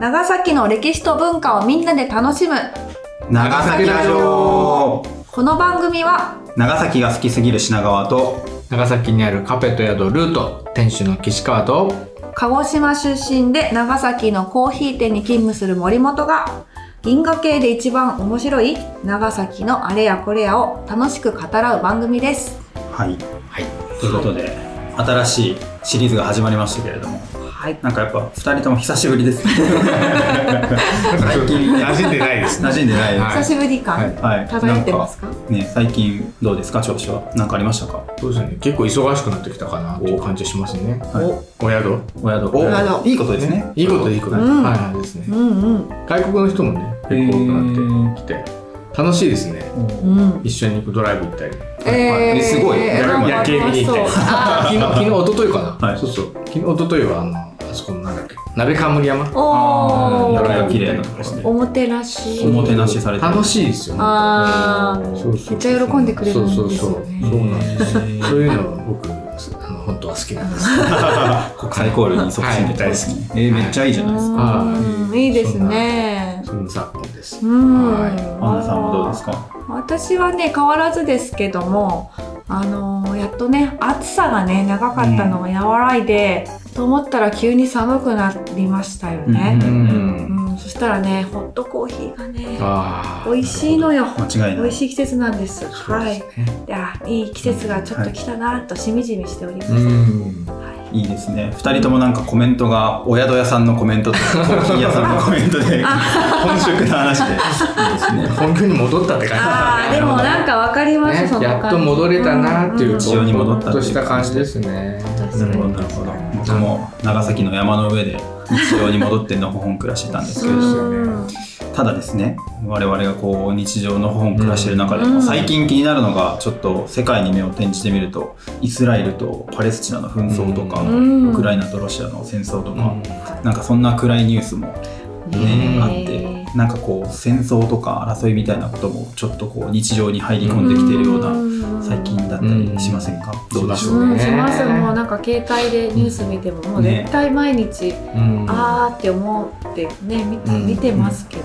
長崎の歴史と文化をみんなで楽しむ。長崎ラジオ。この番組は長崎が好きすぎる品川と長崎にあるカフェと宿ルート店主の岸川と鹿児島出身で長崎のコーヒー店に勤務する森本が銀河系で一番面白い長崎のあれやこれやを楽しく語らう番組です。はい。はい。ということで新しいシリーズが始まりましたけれどもはい。なんかやっぱ二人とも久しぶりですね。最近。馴染んでないです馴染んでないはい。久しぶり感、はい。はい。漂ってますか？ね最近どうですか？調子は。何かありましたか？そうですね。結構忙しくなってきたかなっていう感じしますね。はい。お宿？お宿。お。宿。いいことですね。いいこといいこと、うん。はいはいですね。うんうん外国の人もね結構多くなってきて楽しいですね。うん。一緒にドライブ行ったり。ええすごい。ー夜夜景見に行ったり。昨日一昨日かな、はい。そうそう。昨日一昨日はあのあそこのなんだっけ？鍋冠山？ーお夜がー。綺麗なとこしておもてなし。おもてなしされてる。楽しいですよね。あー。そうそうめっちゃ喜んでくれるんですよね。そうそうそう。そうなんですそういうの僕あの本当は好きなんです。国際交流に促進で大好き、はい。えーめっちゃいいじゃないですか、うん。い。いですね。そんな昨今です。うん。はい。アンナさんはどうですか？私はね変わらずですけどもあのーやっとね暑さがね長かったのが和らいで、と思ったら急に寒くなりましたよね、ううんん。そしたらねホットコーヒーがね美味しいのよ。間違い美味しい季節なんです。そうはいですね。い。やいい季節がちょっと来たなとしみじみしております、うんいいですね。二人ともなんかコメントがお宿屋さんのコメントと コーヒー屋さんのコメントで本職の話で。いいですね。本当に戻ったって感じ。あーでもなんかわかります、ねやっと戻れたなっていううん。日常に戻ったとした感じですねなるほどなるほど。僕も長崎の山の上で日常に戻ってのほほん暮らしてたんですけれどただですね我々がこう日常のほほん暮らしている中でうん。も最近気になるのがちょっと世界に目を転じてみるとイスラエルとパレスチナの紛争とか、うん。ウクライナとロシアの戦争とか、うん。なんかそんな暗いニュースもね、うん。あってなんかこう戦争とか争いみたいなこともちょっとこう日常に入り込んできているような最近だったりしません。か、どうでしょううん、ね。しますもうなんか携帯でニュース見てももうね絶対毎日、うん。あーって思ってね見,、うん。見てますけど、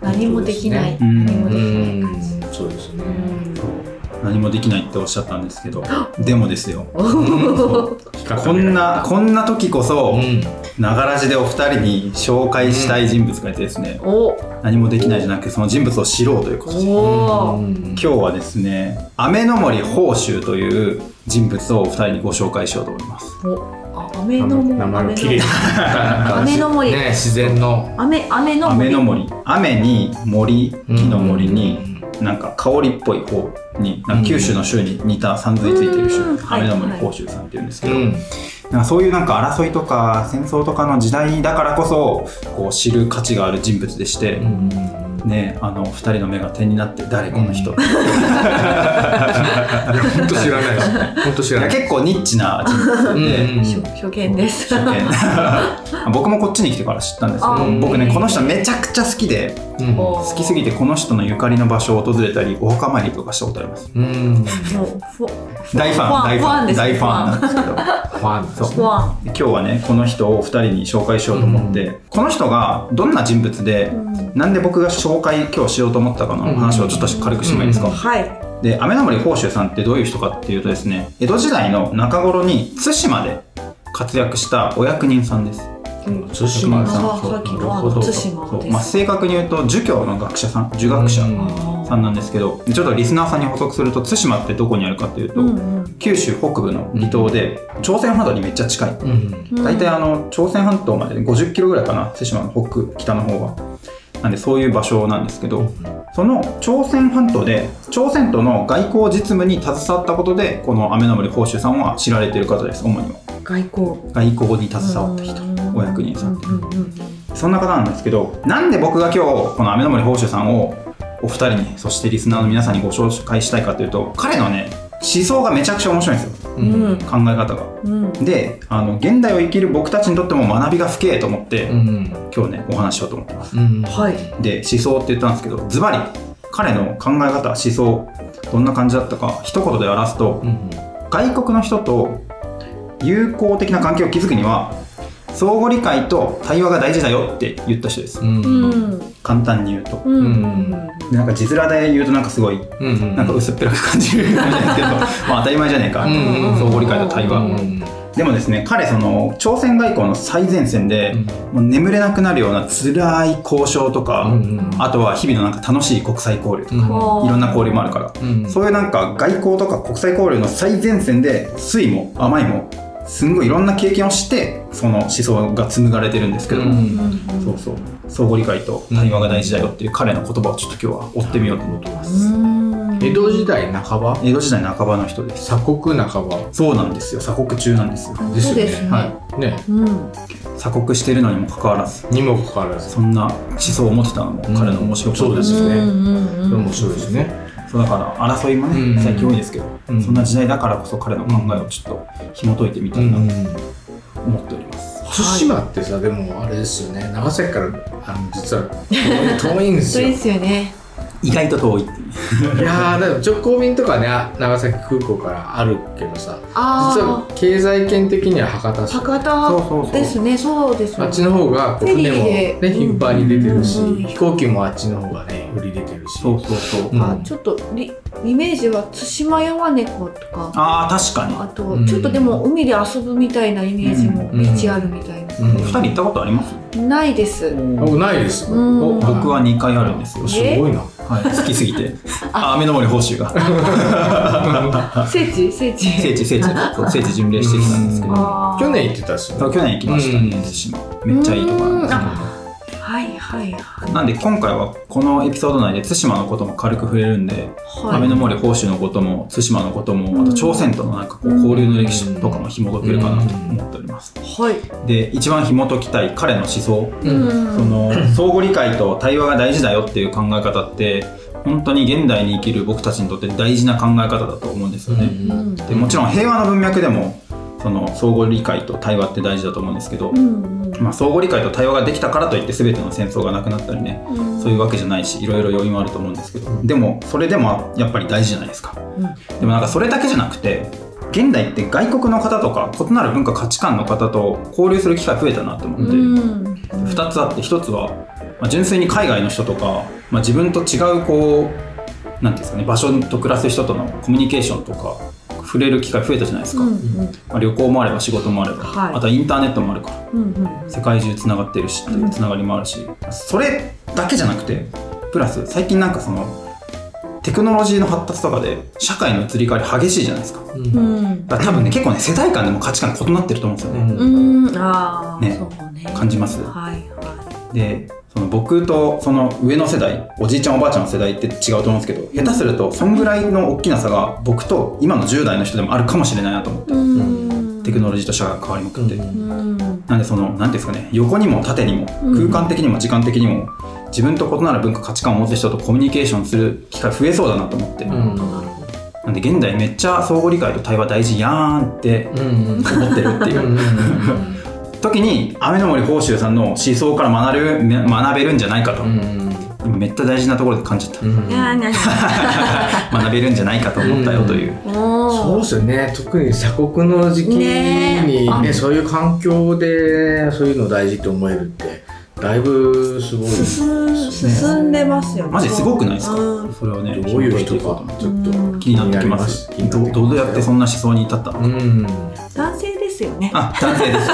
何もできない、うん。何もうできない。感じ、ん。そうですね何もできないっておっしゃったんですけどでもですよ。う んこんなこんな時こそ、うん。ながらじでお二人に紹介したい人物がいてですね、お。何もできないじゃなくてその人物を知ろうということでうん。今日はですね雨の森宝州という人物をお二人にご紹介しようと思います。あ雨の森。名前が綺麗。雨の森。ね自然の。雨雨の森。雨の森。雨に森木の森になんか香りっぽい方になんか九州の州に似たさんずいついてる州、うん。雨の森はい宝州さんっていうんですけど、うん。なんかそういうなんか争いとか戦争とかの時代だからこそこう知る価値がある人物でして、うんねあの二人の目が点になって誰この人、うん。本当知らない 本当知らない。いや結構ニッチな人物うんで、うん。初初見です。初見。僕もこっちに来てから知ったんですけど僕ねこの人めちゃくちゃ好きでうん。お好きすぎてこの人のゆかりの場所を訪れたりお墓参りとかしたことあります。うん。もうフォ大ファン大ファンです。大ファンなんですけど。ファン。そう。ファン。で今日はねこの人を2人に紹介しようと思って、この人がどんな人物で、うん。なんで僕が紹介今日しようと思ったかの話をちょっと軽くしてもいいですか、うんはい。で雨の森宝州さんってどういう人かっていうとですね江戸時代の中頃に対馬で活躍したお役人さんです。うん。対馬さん。長崎の対馬そう、です。まあ、正確に言うと儒教の学者さん儒学者うんさんなんですけどちょっとリスナーさんに補足すると対馬ってどこにあるかっていうと、うんうん。九州北部の離島で朝鮮半島にめっちゃ近い。うん大体あの朝鮮半島まで50キロぐらいかな対馬の北北の方がなんでそういう場所なんですけどその朝鮮半島で朝鮮との外交実務に携わったことでこの雨の森宝州さんは知られている方です主には。外交。外交に携わった人うん。お役人さんってう。んうんうんそんな方なんですけどなんで僕が今日この雨の森宝州さんをお二人にそしてリスナーの皆さんにご紹介したいかというと彼のね思想がめちゃくちゃ面白いんですようんうん考え方が。うん。であの現代を生きる僕たちにとっても学びが深いと思って、うん。今日ねお話ししようと思ってます。うん。はい。で思想って言ったんですけどズバリ彼の考え方思想どんな感じだったか一言で表すとうん。外国の人と友好的な関係を築くには相互理解と対話が大事だよって言った人です、うん。うん簡単に言うと、うん。なんか字面で言うとなんかすごいうん。なんか薄っぺらく感じるかもしれないですけど まあ当たり前じゃねえか、うん。うん相互理解と対話、うん。でもですね彼その朝鮮外交の最前線で、もう眠れなくなるような辛い交渉とか、うんうん。あとは日々のなんか楽しい国際交流とか、うん。いろんな交流もあるから、うん。そういうなんか外交とか国際交流の最前線で酸いも甘いもすんごいいろんな経験をしてその思想が紡がれてるんですけど。も、うん。そうそう。相互理解と対話が大事だよっていう彼の言葉をちょっと今日は追ってみようと思ってます、江戸時代半ば？江戸時代半ばの人です。鎖国半ば。そうなんですよ。鎖国中なんですよ。ですよね。そうですね。はい。ね。うん。鎖国してるのにもかかわらず。にもかかわらず。そんな思想を持ってたのも彼の面白いそうですね。うんうんうん面白いですねそうだから争いもね、うん。最近多いですけど、うん。そんな時代だからこそ彼の考えをちょっと紐解いてみたいなと思っております、対馬ってさでもあれですよね。長崎からあの実は遠い遠いんですよ。そうですよね意外と遠いいやーだから直行便とかね長崎空港からあるけどさ実はあ経済圏的には博多あ市そうそう博そう。多ですねそうですよね。あっちの方がこう船もで。ね頻繁に出てるし、うんうん飛行機もあっちの方がね売り出てるし。そうそうそう、うんあちょっとリイメージは対馬山猫とか。ああ確かに。あとうん。ちょっとでも海で遊ぶみたいなイメージもうんビーチあるみたいな、うん二人行ったことあります、ないです、僕ないです、僕は2回あるんですよ、すごいな。はい、好きすぎて。あ。雨の森報酬が。聖地？聖地？聖地聖地。そう聖地巡礼してきたんですけど。去年行ってたしそう去年行きましたねめっちゃいいとこなんですけどはいなんで今回はこのエピソード内で対馬のことも軽く触れるんで、はい。雨の森報酬のことも対馬のこともあと朝鮮とのなんかこう交流の歴史とかも紐解けるかなと思っております。はい。で一番紐解きたい彼の思想、うん。その相互理解と対話が大事だよっていう考え方って本当に現代に生きる僕たちにとって大事な考え方だと思うんですよね。うん。でもちろん平和の文脈でもその相互理解と対話って大事だと思うんですけど、うんまあ、相互理解と対話ができたからといって全ての戦争がなくなったりねうん。そういうわけじゃないしいろいろ要因はあると思うんですけどでもそれでもやっぱり大事じゃないですか。うん。でもなんかそれだけじゃなくて現代って外国の方とか異なる文化価値観の方と交流する機会増えたなって思って、うん。2つあって1つは、まあ、純粋に海外の人とか、まあ、自分と違うこうなんていうんですかね場所と暮らす人とのコミュニケーションとか触れる機会増えたじゃないですか、うんまあ、旅行もあれば仕事もあれば、はい。あとはインターネットもあるから。うんうん。世界中つながってるしっていうつながりもあるし、それだけじゃなくてプラス最近なんかそのテクノロジーの発達とかで社会の移り変わり激しいじゃないですか。うん。うん。だから多分ね結構ね世代間でも価値観異なってると思うんですよ。ね、うん。ああね。感じます。はいはでその僕とその上の世代おじいちゃんおばあちゃんの世代って違うと思うんですけど下手するとそんぐらいの大きな差が僕と今の10代の人でもあるかもしれないなと思っていうん。テクノロジーと社会が変わりまくって、なんでその何ですかね横にも縦にもうん。空間的にも時間的にも自分と異なる文化価値観を持つ人とコミュニケーションする機会増えそうだなと思って、うん。なんで現代めっちゃ相互理解と対話大事やーんってうん。思ってるっていう。うん時に雨の森報酬さんの思想から学べる学べるんじゃないかと、うん。今めっちゃ大事なところで感じた、学べるんじゃないかと思ったよという、そうですよね。特に鎖国の時期にね。ねそういう環境でそういうの大事って思えるってだいぶすごい。進んでますよね。マジすごくないですか、うん。それをねどういう人かちょっとうん気になってきます。どどうやってそんな思想に至った？の、うん。男性ですよね。あ男性です。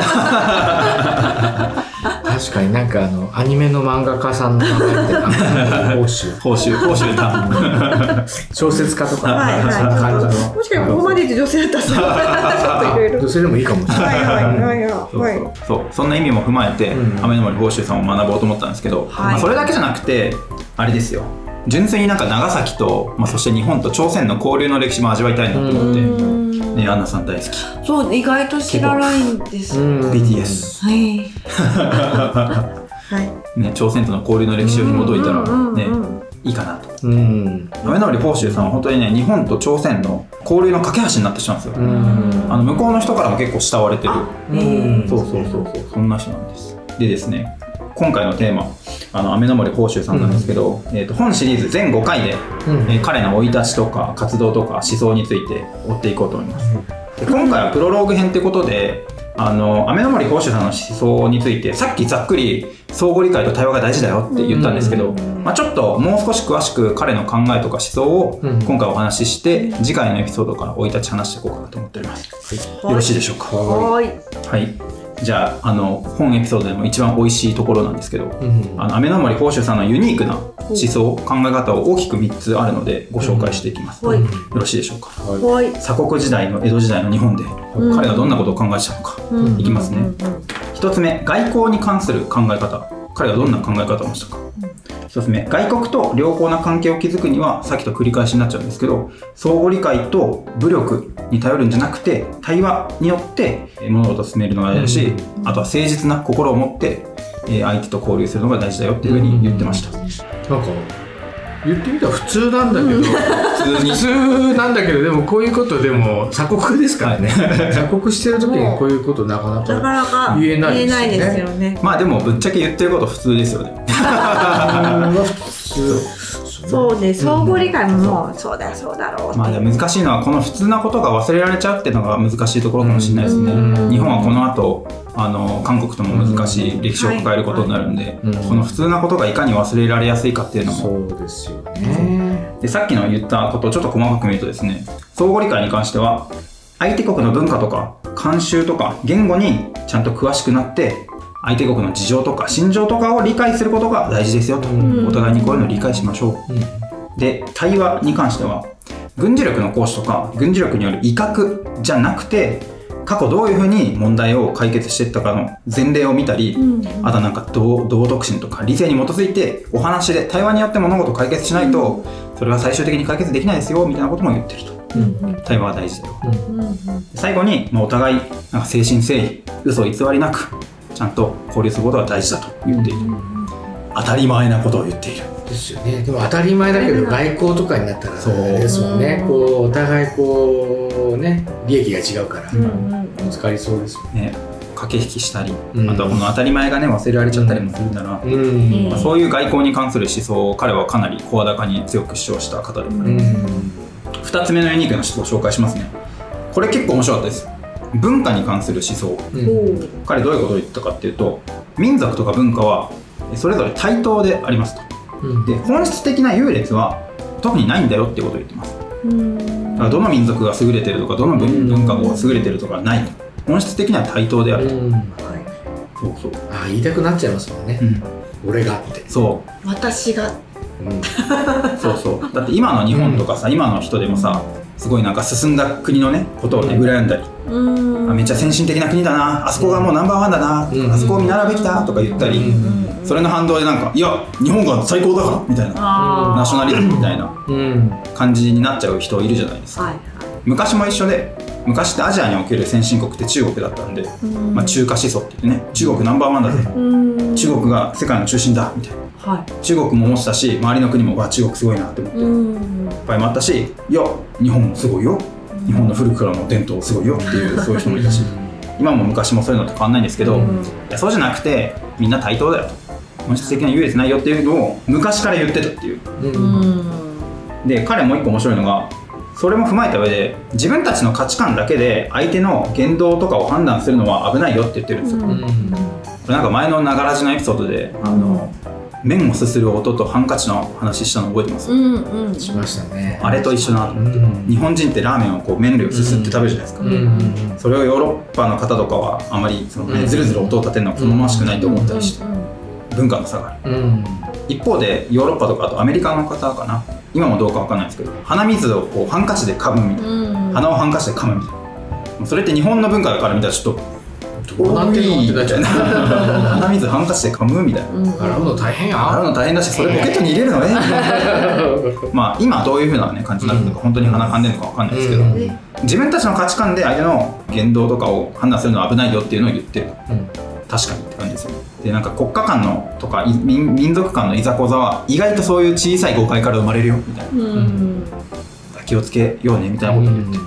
確かになんかあのアニメの漫画家さんの名前って 報酬。報酬報酬だ。小説家とか。はいはい。そんな感じのもしかしたらここまでで女性だったらちょっといろいろ。女性でもいいかもしれない。はいはいはいはい。そうそんな意味も踏まえて、うん。雨の森報酬さんを学ぼうと思ったんですけど、はい。まあ、それだけじゃなくてあれですよ純粋になんか長崎と、まあ、そして日本と朝鮮の交流の歴史も味わいたいなと思って、うん。ね、アンナさん大好き。そう意外と知らないんですうん。BTS、はい。はい。ね、朝鮮との交流の歴史を紐解いたら、ねうんうんいいかなと。うん。雨の森報酬さんは本当にね日本と朝鮮の交流の架け橋になってしまうんですよ、うん。あの向こうの人からも結構慕われてる。うん。そうそうそうそう。そんな人なんです。でですね今回のテーマあの雨の森報酬さんなんですけど、えー、と本シリーズ全5回で、うん。えー彼の生い立ちとか活動とか思想について追っていこうと思います。で今回はプロローグ編ってことで、ああの雨の森宝珠さんの思想についてさっきざっくり相互理解と対話が大事だよって言ったんですけど、まあ、ちょっともう少し詳しく彼の考えとか思想をうん。今回お話しして、次回のエピソードから生い立ち話していこうかなと思っております、よろしいでしょうか？はーい。はいじゃああの本エピソードでも一番美味しいところなんですけど、うん。あの雨の森宝珠さんのユニークな思想考え方を大きく3つあるのでご紹介していきます、はい。よろしいでしょうか？ははい。鎖国時代の江戸時代の日本でうん。彼がどんなことを考えてたのか、うん。いきますね。うん。うん。一つ目外交に関する考え方。彼がどんな考え方をしたか。一つ目外国と良好な関係を築くにはさっきと繰り返しになっちゃうんですけど相互理解と武力に頼るんじゃなくて対話によってえー物事を進めるのが大事だし、あとは誠実な心を持ってえー相手と交流するのが大事だよっていうふうに言ってました、なんか言ってみたら普通なんだけど、普通に。普通なんだけどでもこういうことでも鎖国ですからね。鎖国してる時にこういうことなかななかかなか言えないですよね。ですよね。まあでもぶっちゃけ言ってること普通ですよね。普通そうね、相互理解ももう、そうだよ、そうだろうまあ難しいのはこの普通なことが忘れられちゃうっていうのが難しいところかもしれないですね。うん。日本はこの後あの韓国とも難しい歴史を抱えることになるんで、うんこの普通なことがいかに忘れられやすいかっていうのも。そうですよね。でさっきの言ったことをちょっと細かく見るとですね相互理解に関しては相手国の文化とか慣習とか言語にちゃんと詳しくなって相手国の事情とか心情とかを理解することが大事ですよと、うん。お互いにこういうのを理解しましょう。うん。で対話に関しては軍事力の行使とか軍事力による威嚇じゃなくて過去どういうふうに問題を解決していったかの前例を見たり、うん。あとはなんか道道徳心とか理性に基づいてお話で対話によって物事を解決しないとそれは最終的に解決できないですよみたいなことも言ってると。うん。対話は大事だよ。うん。うん。最後に、まあ、お互いなんか誠心誠意嘘偽りなくちゃんと交流することが大事だと言っている、当たり前なことを言っている。ですよね。でも当たり前だけど外交とかになったらそうですもんね。こうお互いこうね利益が違うから。うんうんぶつかりそうですもんね。駆け引きしたり、うん。あとはこの当たり前がね忘れられちゃったりもするな。ら、うん。まあ、そういう外交に関する思想を彼はかなり声高に強く主張した方で、うん。2つ目のユニークな思想を紹介しますね。これ結構面白かったです文化に関する思想。うん。彼どういうことを言ったかっていうと民族とか文化はそれぞれ対等でありますと。うん。で本質的な優劣は特にないんだよっていうことを言ってます。うん。だからどの民族が優れてるとかどの文文化が優れてるとかはない。本質的には対等であると、うん。はいそうそう、あ言いたくなっちゃいますもんね。うん、俺がって。そ私が。うん。う そうそう。だって今の日本とかさ、今の人でもさすごいなんか進んだ国のねことをねうん。羨んだり、うんあめっちゃ先進的な国だな。あそこがもうナンバーワンだな、うん。あそこを見習うべきだとか言ったり、うん。それの反動でなんかいや日本が最高だから？みたいな。ナショナリズムみたいな。うん。感じになっちゃう人いるじゃないですか。はい昔も一緒で昔ってアジアにおける先進国って中国だったんで、うん。まあ、中華思想って言ってね中国ナンバーワンだぜうん。中国が世界の中心だみたいな。は中国も思ってたし周りの国もわ中国すごいなって思っていっぱいもあったしいや日本もすごいよ日本の古くからの伝統すごいよっていう そういう人もいたし今も昔もそういうのと変わんないんですけど、うん。そうじゃなくてみんな対等だよと。本質的な優劣ないよっていうのを昔から言ってたっていう。うん。ううんんで彼もう一個面白いのがそれも踏まえた上で自分たちの価値観だけで相手の言動とかを判断するのは危ないよって言ってるんですよ、うん。なんか前のながらじのエピソードであの麺をすする音とハンカチの話したの覚えてます、うんうん。しましたね。あれと一緒なうん。日本人ってラーメンをこう麺類をすすって食べるじゃないですか、うんうんそれをヨーロッパの方とかはあまりその、ねうんずるずる音を立てるのは好ましくないと思ったりして、文化の差がある。うん。一方でヨーロッパとかあとアメリカの方かな。今もどうかわかんないですけど鼻水をこうハンカチで噛むみたいな、うん。鼻をハンカチで噛むみたいな。それって日本の文化だから見たらちょっとどうなってんのってな鼻水ハンカチで 噛むみたいな。うん。洗うの大変や洗うの大変だしそれポケットに入れるのね。まあ今どういうふうな、ね、感じになるのか本当に鼻噛んでるのかわかんないですけど、うん。ね自分たちの価値観で相手の言動とかを判断するのは危ないよっていうのを言ってる。うん。確かにって感じですよね。でなんか国家間のとかい民民族間のいざこざは意外とそういう小さい誤解から生まれるよみたいな。うん。気をつけようねみたいなことを言って、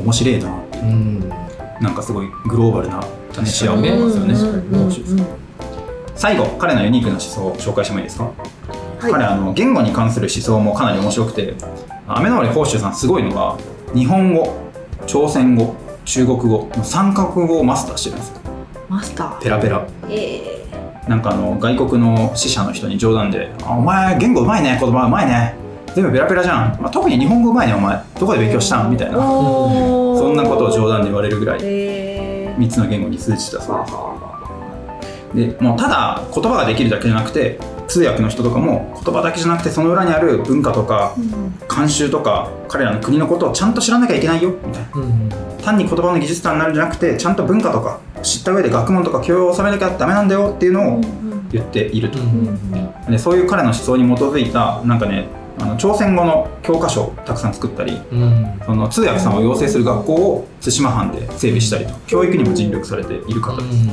面白いなって。いううん。なんかすごいグローバルな視野を持ってますよね、うん。面白いです最後彼のユニークな思想を紹介してもいいですか、はい。彼あの言語に関する思想もかなり面白くて雨の森宝珠さんすごいのが日本語朝鮮語中国語の3カ国語をマスターしてるんですよ。マスター？ペラペラ。えなんかあの外国の支社の人に冗談で「あお前言語うまいね言葉うまいね。全部ペラペラじゃん、まあ、特に日本語うまいねお前。どこで勉強したん?」みたいー、なそんなことを冗談で言われるぐらい。え3つの言語に通じてたそうですでもうただ言葉ができるだけじゃなくて通訳の人とかも言葉だけじゃなくてその裏にある文化とか慣習とか彼らの国のことをちゃんと知らなきゃいけないよみたいな。うん単に言葉の技術者になるんじゃなくてちゃんと文化とか知った上で学問とか教養を収めなきゃダメなんだよっていうのを言っていると、でそういう彼の思想に基づいたなんかねあの朝鮮語の教科書をたくさん作ったりうん。その通訳さんを養成する学校を対馬藩で整備したりと教育にも尽力されている方です、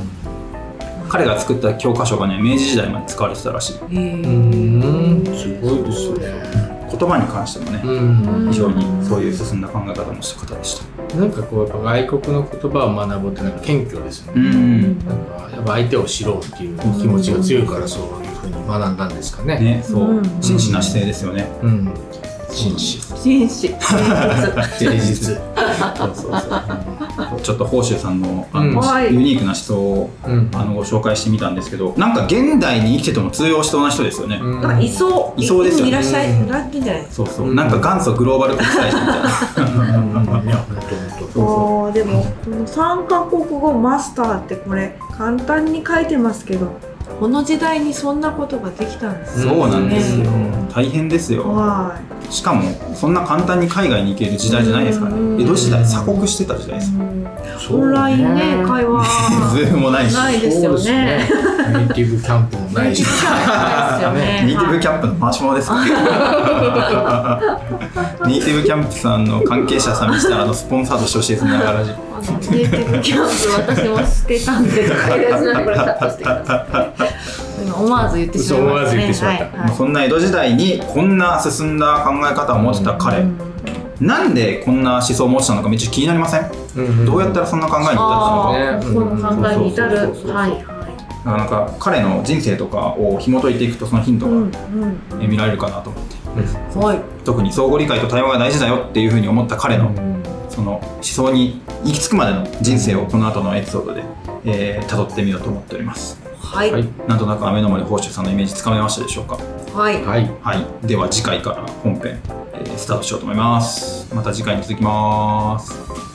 彼が作った教科書がね明治時代まで使われてたらしい。うん。すごいですね言葉に関してもねうん非常にそういう進んだ考え方もした方でしたなんかこうやっぱ外国の言葉を学ぶってなんか謙虚ですようね、んなんかやっぱ相手を知ろうっていう気持ちが強いからそういうふうに学んだんですかね。ねそううん真摯な姿勢ですよねうん。紳士。紳士 誠実。そうそうそう。ちょっと宝州さんのあの、うん。はい。ユニークな思想をうん。あのご紹介してみたんですけどなんか現代に生きてても通用しそうな人ですよね、うん。なんかいそう。いそうですよね。いらっしゃいうんラッキーじゃないですか。そうそう、うん。なんか元祖グローバル国際人みたいな。う んいや、本当本でもこの3カ国語マスターってこれ簡単に書いてますけどこの時代にそんなことができたんですそうなんですよ、ね大変ですよ。はしかもそんな簡単に海外に行ける時代じゃないですかね。江戸時代鎖国してた時代ですうオンラインね会話。ズームもないし。ないですよね。ネイティブキャンプもない。し。ネイティブキャンプの回し物ですか ネイティブキャンプさんの関係者さんにしたらあのスポンサードしてほしいですね。ながらじネイティブキャンプ私もしてたんでとか言い出しながらカットしてください今思わず言ってしまいましたね。そう思わず言ってしまった。はいはい。そんな江戸時代にこんな進んだ考え方を持ってた彼、うんなんでこんな思想を持ってたのかめっちゃ気になりません、うんどうやったらそんな考えに至ったのか。あーこの考えに至る。はいはなかなか彼の人生とかを紐解いていくとそのヒントが見られるかなと思って、はい。特に相互理解と対話が大事だよっていうふうに思った彼のその思想に行き着くまでの人生をこの後のエピソードで、えー、辿ってみようと思っております。はい。はい。なんとなく雨の森宝州さんのイメージつかめましたでしょうか？はい。はい。はい。では次回から本編、えースタートしようと思います。また次回に続きます。